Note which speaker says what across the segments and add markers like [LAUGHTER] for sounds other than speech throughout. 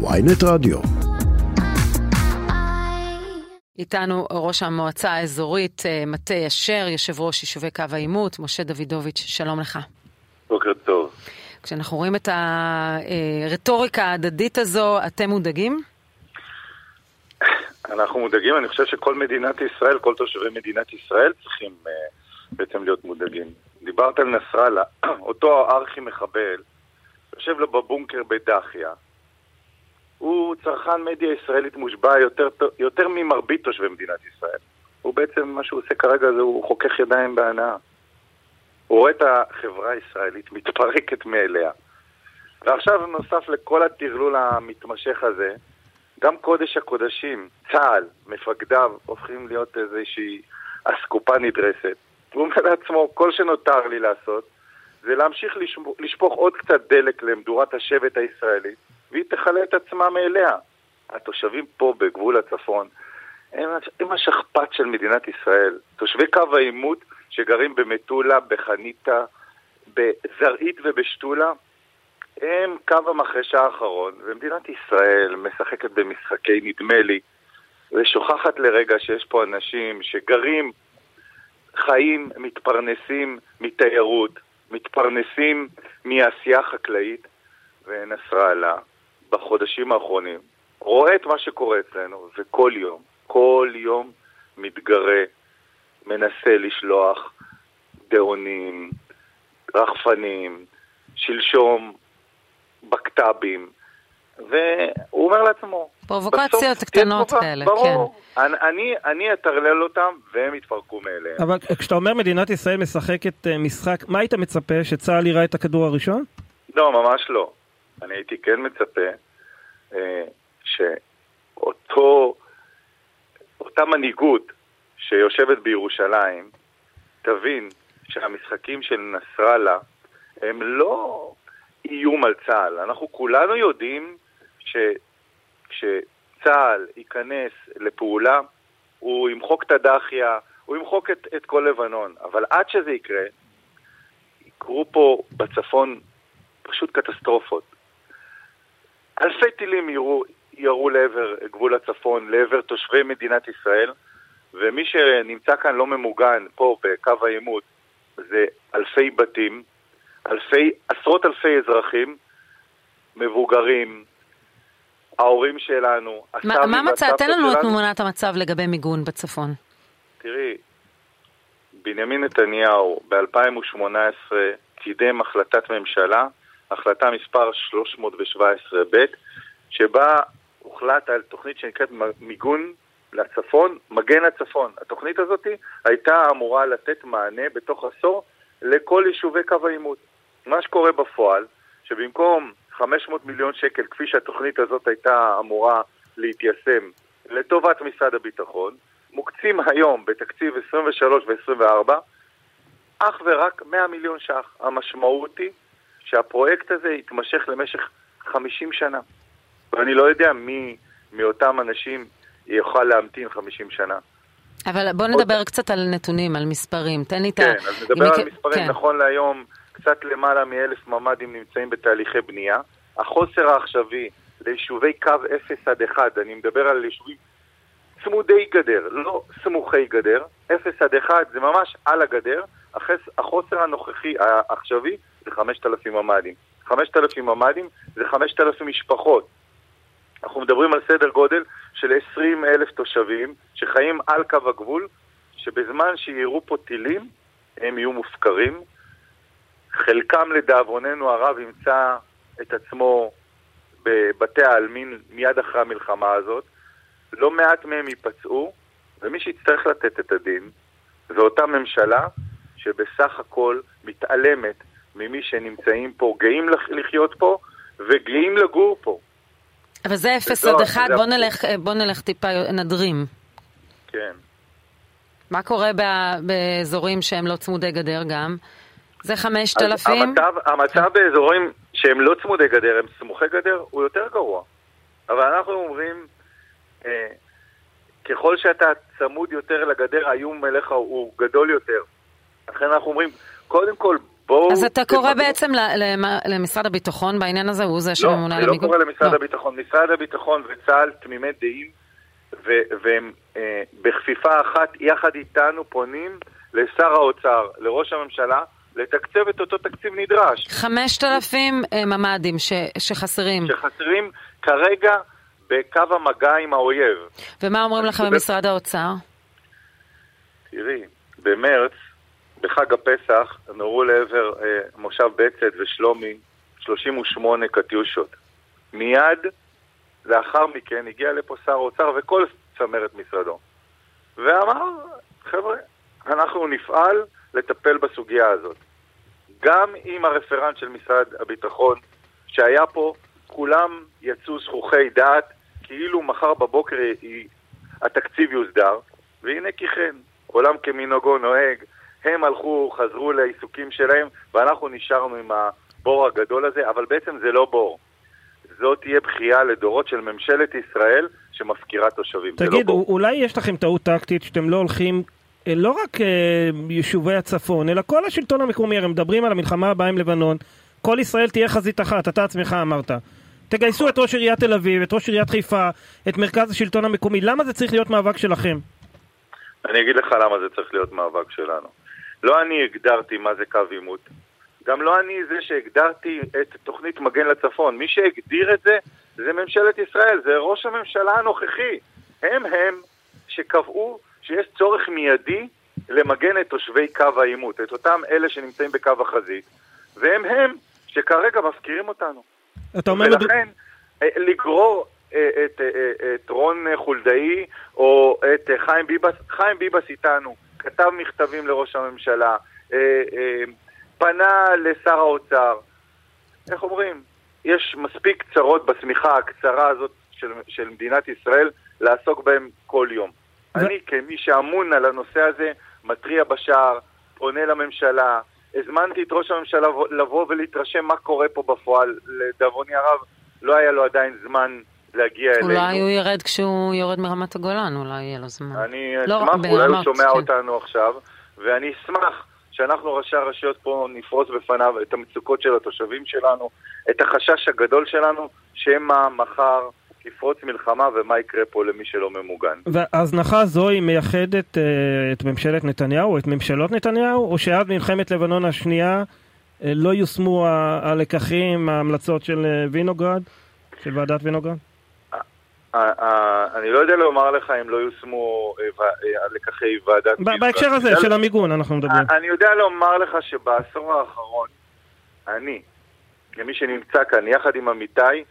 Speaker 1: ויינט רדיו.
Speaker 2: איתנו ראש המועצה האזורית אה, מטה אשר, יושב ראש יישובי קו העימות, משה דוידוביץ', שלום לך.
Speaker 3: בוקר טוב.
Speaker 2: כשאנחנו רואים את הרטוריקה ההדדית הזו, אתם מודאגים?
Speaker 3: אנחנו מודאגים, אני חושב שכל מדינת ישראל, כל תושבי מדינת ישראל צריכים uh, בעצם להיות מודאגים. דיברת על נסראללה, [CLEARS THROAT] אותו ארכי מחבל, יושב לו בבונקר בדחיה. הוא צרכן מדיה ישראלית מושבע יותר, יותר ממרבית תושבי מדינת ישראל. הוא בעצם, מה שהוא עושה כרגע זה הוא חוכך ידיים בהנאה. הוא רואה את החברה הישראלית מתפרקת מאליה. ועכשיו נוסף לכל הטרלול המתמשך הזה, גם קודש הקודשים, צה"ל, מפקדיו, הופכים להיות איזושהי אסקופה נדרסת. הוא אומר לעצמו, כל שנותר לי לעשות זה להמשיך לשפוך עוד קצת דלק למדורת השבט הישראלית, והיא תכלה את עצמה מאליה. התושבים פה בגבול הצפון הם, הם השכפ"ץ של מדינת ישראל. תושבי קו העימות שגרים במטולה, בחניתה, בזרעית ובשתולה, הם קו המחרשה האחרון, ומדינת ישראל משחקת במשחקי נדמה לי, ושוכחת לרגע שיש פה אנשים שגרים, חיים, מתפרנסים מתיירות, מתפרנסים מעשייה חקלאית, ונסראללה, בחודשים האחרונים, רואה את מה שקורה אצלנו, וכל יום, כל יום מתגרה, מנסה לשלוח דאונים, רחפנים, שלשום בקת"בים, והוא אומר לעצמו,
Speaker 2: פרובוקציות קטנות כאלה,
Speaker 3: ברור, כן. אני, אני אטרלל אותם והם יתפרקו מאליהם.
Speaker 4: אבל כשאתה אומר מדינת ישראל משחקת אה, משחק, מה היית מצפה, שצה"ל יראה את הכדור הראשון?
Speaker 3: לא, ממש לא. אני הייתי כן מצפה אה, שאותו, אותה מנהיגות שיושבת בירושלים, תבין שהמשחקים של נסראללה הם לא איום על צה"ל. אנחנו כולנו יודעים שכשצה"ל ייכנס לפעולה, הוא ימחוק את הדחיה, הוא ימחוק את, את כל לבנון. אבל עד שזה יקרה, יקרו פה בצפון פשוט קטסטרופות. אלפי טילים ירו, ירו לעבר גבול הצפון, לעבר תושבי מדינת ישראל, ומי שנמצא כאן לא ממוגן, פה בקו העימות, זה אלפי בתים, אלפי, עשרות אלפי אזרחים, מבוגרים, ההורים שלנו,
Speaker 2: מה, מה מצא? תן לנו את תמונת המצב לגבי מיגון בצפון.
Speaker 3: תראי, בנימין נתניהו ב-2018 קידם החלטת ממשלה, החלטה מספר 317ב', שבה הוחלט על תוכנית שנקראת מיגון לצפון, מגן הצפון. התוכנית הזאת הייתה אמורה לתת מענה בתוך עשור לכל יישובי קו העימות. מה שקורה בפועל, שבמקום 500 מיליון שקל, כפי שהתוכנית הזאת הייתה אמורה להתיישם לטובת משרד הביטחון, מוקצים היום בתקציב 23 ו-24 אך ורק 100 מיליון ש"ח. המשמעות היא שהפרויקט הזה יתמשך למשך 50 שנה. ואני לא יודע מי מאותם אנשים יוכל להמתין 50 שנה.
Speaker 2: אבל בוא נדבר עוד... קצת על נתונים, על מספרים. תן לי
Speaker 3: את ה... כן, אז נדבר על מספרים. כן. נכון להיום, קצת למעלה מאלף ממ"דים נמצאים בתהליכי בנייה. החוסר העכשווי ליישובי קו 0 עד 1, אני מדבר על יישובים צמודי גדר, לא סמוכי גדר, 0 עד 1 זה ממש על הגדר, החוסר הנוכחי העכשווי זה 5,000 ממ"דים. 5,000 ממ"דים זה 5,000 משפחות. אנחנו מדברים על סדר גודל של 20 אלף תושבים שחיים על קו הגבול, שבזמן שיירו פה טילים הם יהיו מופקרים. חלקם לדאבוננו הרב ימצא את עצמו בבתי העלמין מיד אחרי המלחמה הזאת. לא מעט מהם ייפצעו, ומי שיצטרך לתת את הדין זו אותה ממשלה שבסך הכל מתעלמת ממי שנמצאים פה, גאים לחיות פה וגאים לגור פה.
Speaker 2: אבל זה אפס עד אחד, בוא נלך, בוא נלך טיפה נדרים.
Speaker 3: כן.
Speaker 2: מה קורה באזורים שהם לא צמודי גדר גם? זה חמשת אלפים?
Speaker 3: המצב, המצב כן. באזורים שהם לא צמודי גדר, הם סמוכי גדר, הוא יותר גרוע. אבל אנחנו אומרים, אה, ככל שאתה צמוד יותר לגדר, האיום אליך הוא גדול יותר. לכן אנחנו אומרים, קודם כל, בואו...
Speaker 2: אז אתה קורא. בעצם למשרד הביטחון בעניין הזה, הוא זה שממונה
Speaker 3: לא,
Speaker 2: על
Speaker 3: אני לא
Speaker 2: המיגון?
Speaker 3: קורא למשרד
Speaker 2: לא.
Speaker 3: הביטחון. משרד הביטחון וצה"ל תמימי דעים, והם אה, בכפיפה אחת, יחד איתנו, פונים לשר האוצר, לראש הממשלה, לתקצב את אותו תקציב נדרש,
Speaker 2: 5,000 אה, ממ"דים ש- שחסרים.
Speaker 3: שחסרים כרגע בקו המגע עם האויב.
Speaker 2: ומה אומרים
Speaker 3: מדבר-
Speaker 2: במשרד האוצר?
Speaker 3: תראי, במרץ, הפסח, נורו לעבר אה, מושב בצת ושלומי 38 קטיושות. מיד לאחר מכן הגיע לפה שר האוצר וכל צמרת משרדו, ואמר, חבר'ה, אנחנו נפעל לטפל בסוגיה הזאת. גם עם הרפרנט של משרד הביטחון שהיה פה, כולם יצאו זכוכי דעת, כאילו מחר בבוקר היא, התקציב יוסדר, והנה כי כן, עולם כמנהגו נוהג, הם הלכו, חזרו לעיסוקים שלהם, ואנחנו נשארנו עם הבור הגדול הזה, אבל בעצם זה לא בור. זאת תהיה בכייה לדורות של ממשלת ישראל שמפקירה תושבים. לא
Speaker 4: תגיד,
Speaker 3: בור.
Speaker 4: אולי יש לכם טעות טקטית שאתם לא הולכים, אה, לא רק אה, יישובי הצפון, אלא כל השלטון המקומי, הרי מדברים על המלחמה הבאה עם לבנון, כל ישראל תהיה חזית אחת, אתה עצמך אמרת. תגייסו את ראש עיריית תל אביב, את ראש עיריית חיפה, את מרכז השלטון המקומי, למה זה צריך להיות מאבק שלכם?
Speaker 3: אני אגיד לך למה זה צריך להיות מאבק שלנו. לא אני הגדרתי מה זה קו עימות. גם לא אני זה שהגדרתי את תוכנית מגן לצפון. מי שהגדיר את זה, זה ממשלת ישראל, זה ראש הממשלה הנוכחי. הם הם שקבעו שיש צורך מיידי למגן את תושבי קו העימות, את אותם אלה שנמצאים בקו החזית, והם הם שכרגע מפקירים אותנו.
Speaker 4: אתה אומר...
Speaker 3: ולכן, אה, לגרור אה, את, אה, אה, את רון חולדאי או את חיים ביבס, חיים ביבס איתנו, כתב מכתבים לראש הממשלה, אה, אה, פנה לשר האוצר. איך אומרים? יש מספיק צרות בשמיכה הקצרה הזאת של, של מדינת ישראל לעסוק בהם כל יום.
Speaker 4: ו-
Speaker 3: אני כמי שאמון על הנושא הזה, מתריע בשער, פונה לממשלה, הזמנתי את ראש הממשלה לבוא ולהתרשם מה קורה פה בפועל. לדאבוני הרב, לא היה לו עדיין זמן להגיע אלינו.
Speaker 2: אולי הוא ירד כשהוא יורד מרמת הגולן, אולי יהיה לו זמן.
Speaker 3: אני
Speaker 2: לא,
Speaker 3: אשמח, אולי הוא שומע
Speaker 2: כן.
Speaker 3: אותנו עכשיו, ואני אשמח שאנחנו ראשי הרשויות פה נפרוס בפניו את המצוקות של התושבים שלנו, את החשש הגדול שלנו, שמא מחר תפרוץ מלחמה ומה יקרה פה למי שלא ממוגן.
Speaker 4: וההזנחה הזו היא מייחדת אה, את ממשלת נתניהו, את ממשלות נתניהו, או שעד מלחמת לבנון השנייה אה, לא יושמו הלקחים, ההמלצות של אה, וינוגרד, של ועדת וינוגרד?
Speaker 3: אה, אה, אני לא יודע לומר לך אם לא יושמו אה, אה, לקחי ועדת...
Speaker 4: בהקשר הזה של המיגון אנחנו מדברים.
Speaker 3: אני יודע לומר לך שבעשור האחרון, אני, כמי שנמצא כאן יחד עם עמיתי,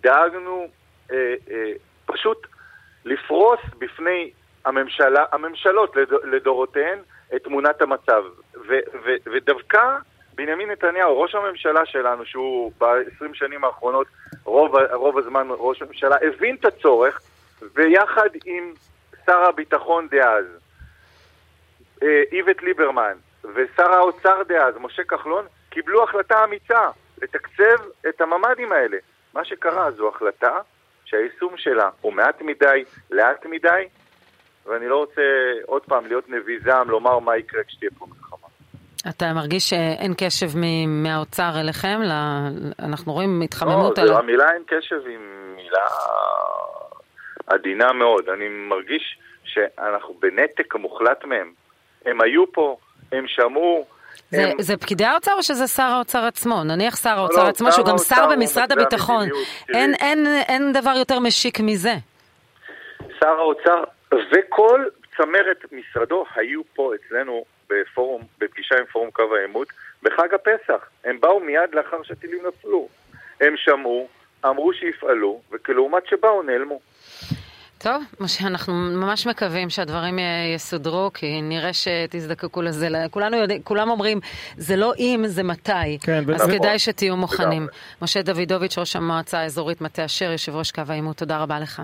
Speaker 3: דאגנו אה, אה, פשוט לפרוס בפני הממשלה, הממשלות לד, לדורותיהן את תמונת המצב. ודווקא בנימין נתניהו, ראש הממשלה שלנו, שהוא ב-20 שנים האחרונות רוב, רוב הזמן ראש הממשלה, הבין את הצורך, ויחד עם שר הביטחון דאז, אה, איווט ליברמן ושר האוצר דאז, משה כחלון, קיבלו החלטה אמיצה לתקצב את הממ"דים האלה. מה שקרה זו החלטה שהיישום שלה הוא מעט מדי, לאט מדי, ואני לא רוצה עוד פעם להיות נביא זעם, לומר מה יקרה כשתהיה פה.
Speaker 2: אתה מרגיש שאין קשב מהאוצר אליכם? ל- אנחנו רואים התחממות
Speaker 3: לא,
Speaker 2: על...
Speaker 3: זה, המילה אין קשב היא מילה עדינה מאוד. אני מרגיש שאנחנו בנתק מוחלט מהם. הם היו פה, הם שמעו.
Speaker 2: זה,
Speaker 3: הם...
Speaker 2: זה פקידי האוצר או שזה שר האוצר עצמו? נניח שר האוצר
Speaker 3: לא,
Speaker 2: עצמו, שהוא גם שר במשרד הביטחון. אין. אין, אין דבר יותר משיק מזה.
Speaker 3: שר האוצר וכל צמרת משרדו היו פה אצלנו בפורום, בפגישה עם פורום קו העימות בחג הפסח. הם באו מיד לאחר שהטילים נפלו. הם שמעו, אמרו שיפעלו, וכלעומת שבאו נעלמו.
Speaker 2: טוב, משה, אנחנו ממש מקווים שהדברים יסודרו, כי נראה שתזדקקו לזה. כולנו יודעים, כולם אומרים, זה לא אם, זה מתי.
Speaker 4: כן,
Speaker 2: אז
Speaker 3: נכון.
Speaker 2: כדאי שתהיו מוכנים. משה דוידוביץ', ראש המועצה האזורית מטה אשר, יושב ראש קו העימות, תודה רבה לך.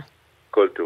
Speaker 3: כל טוב.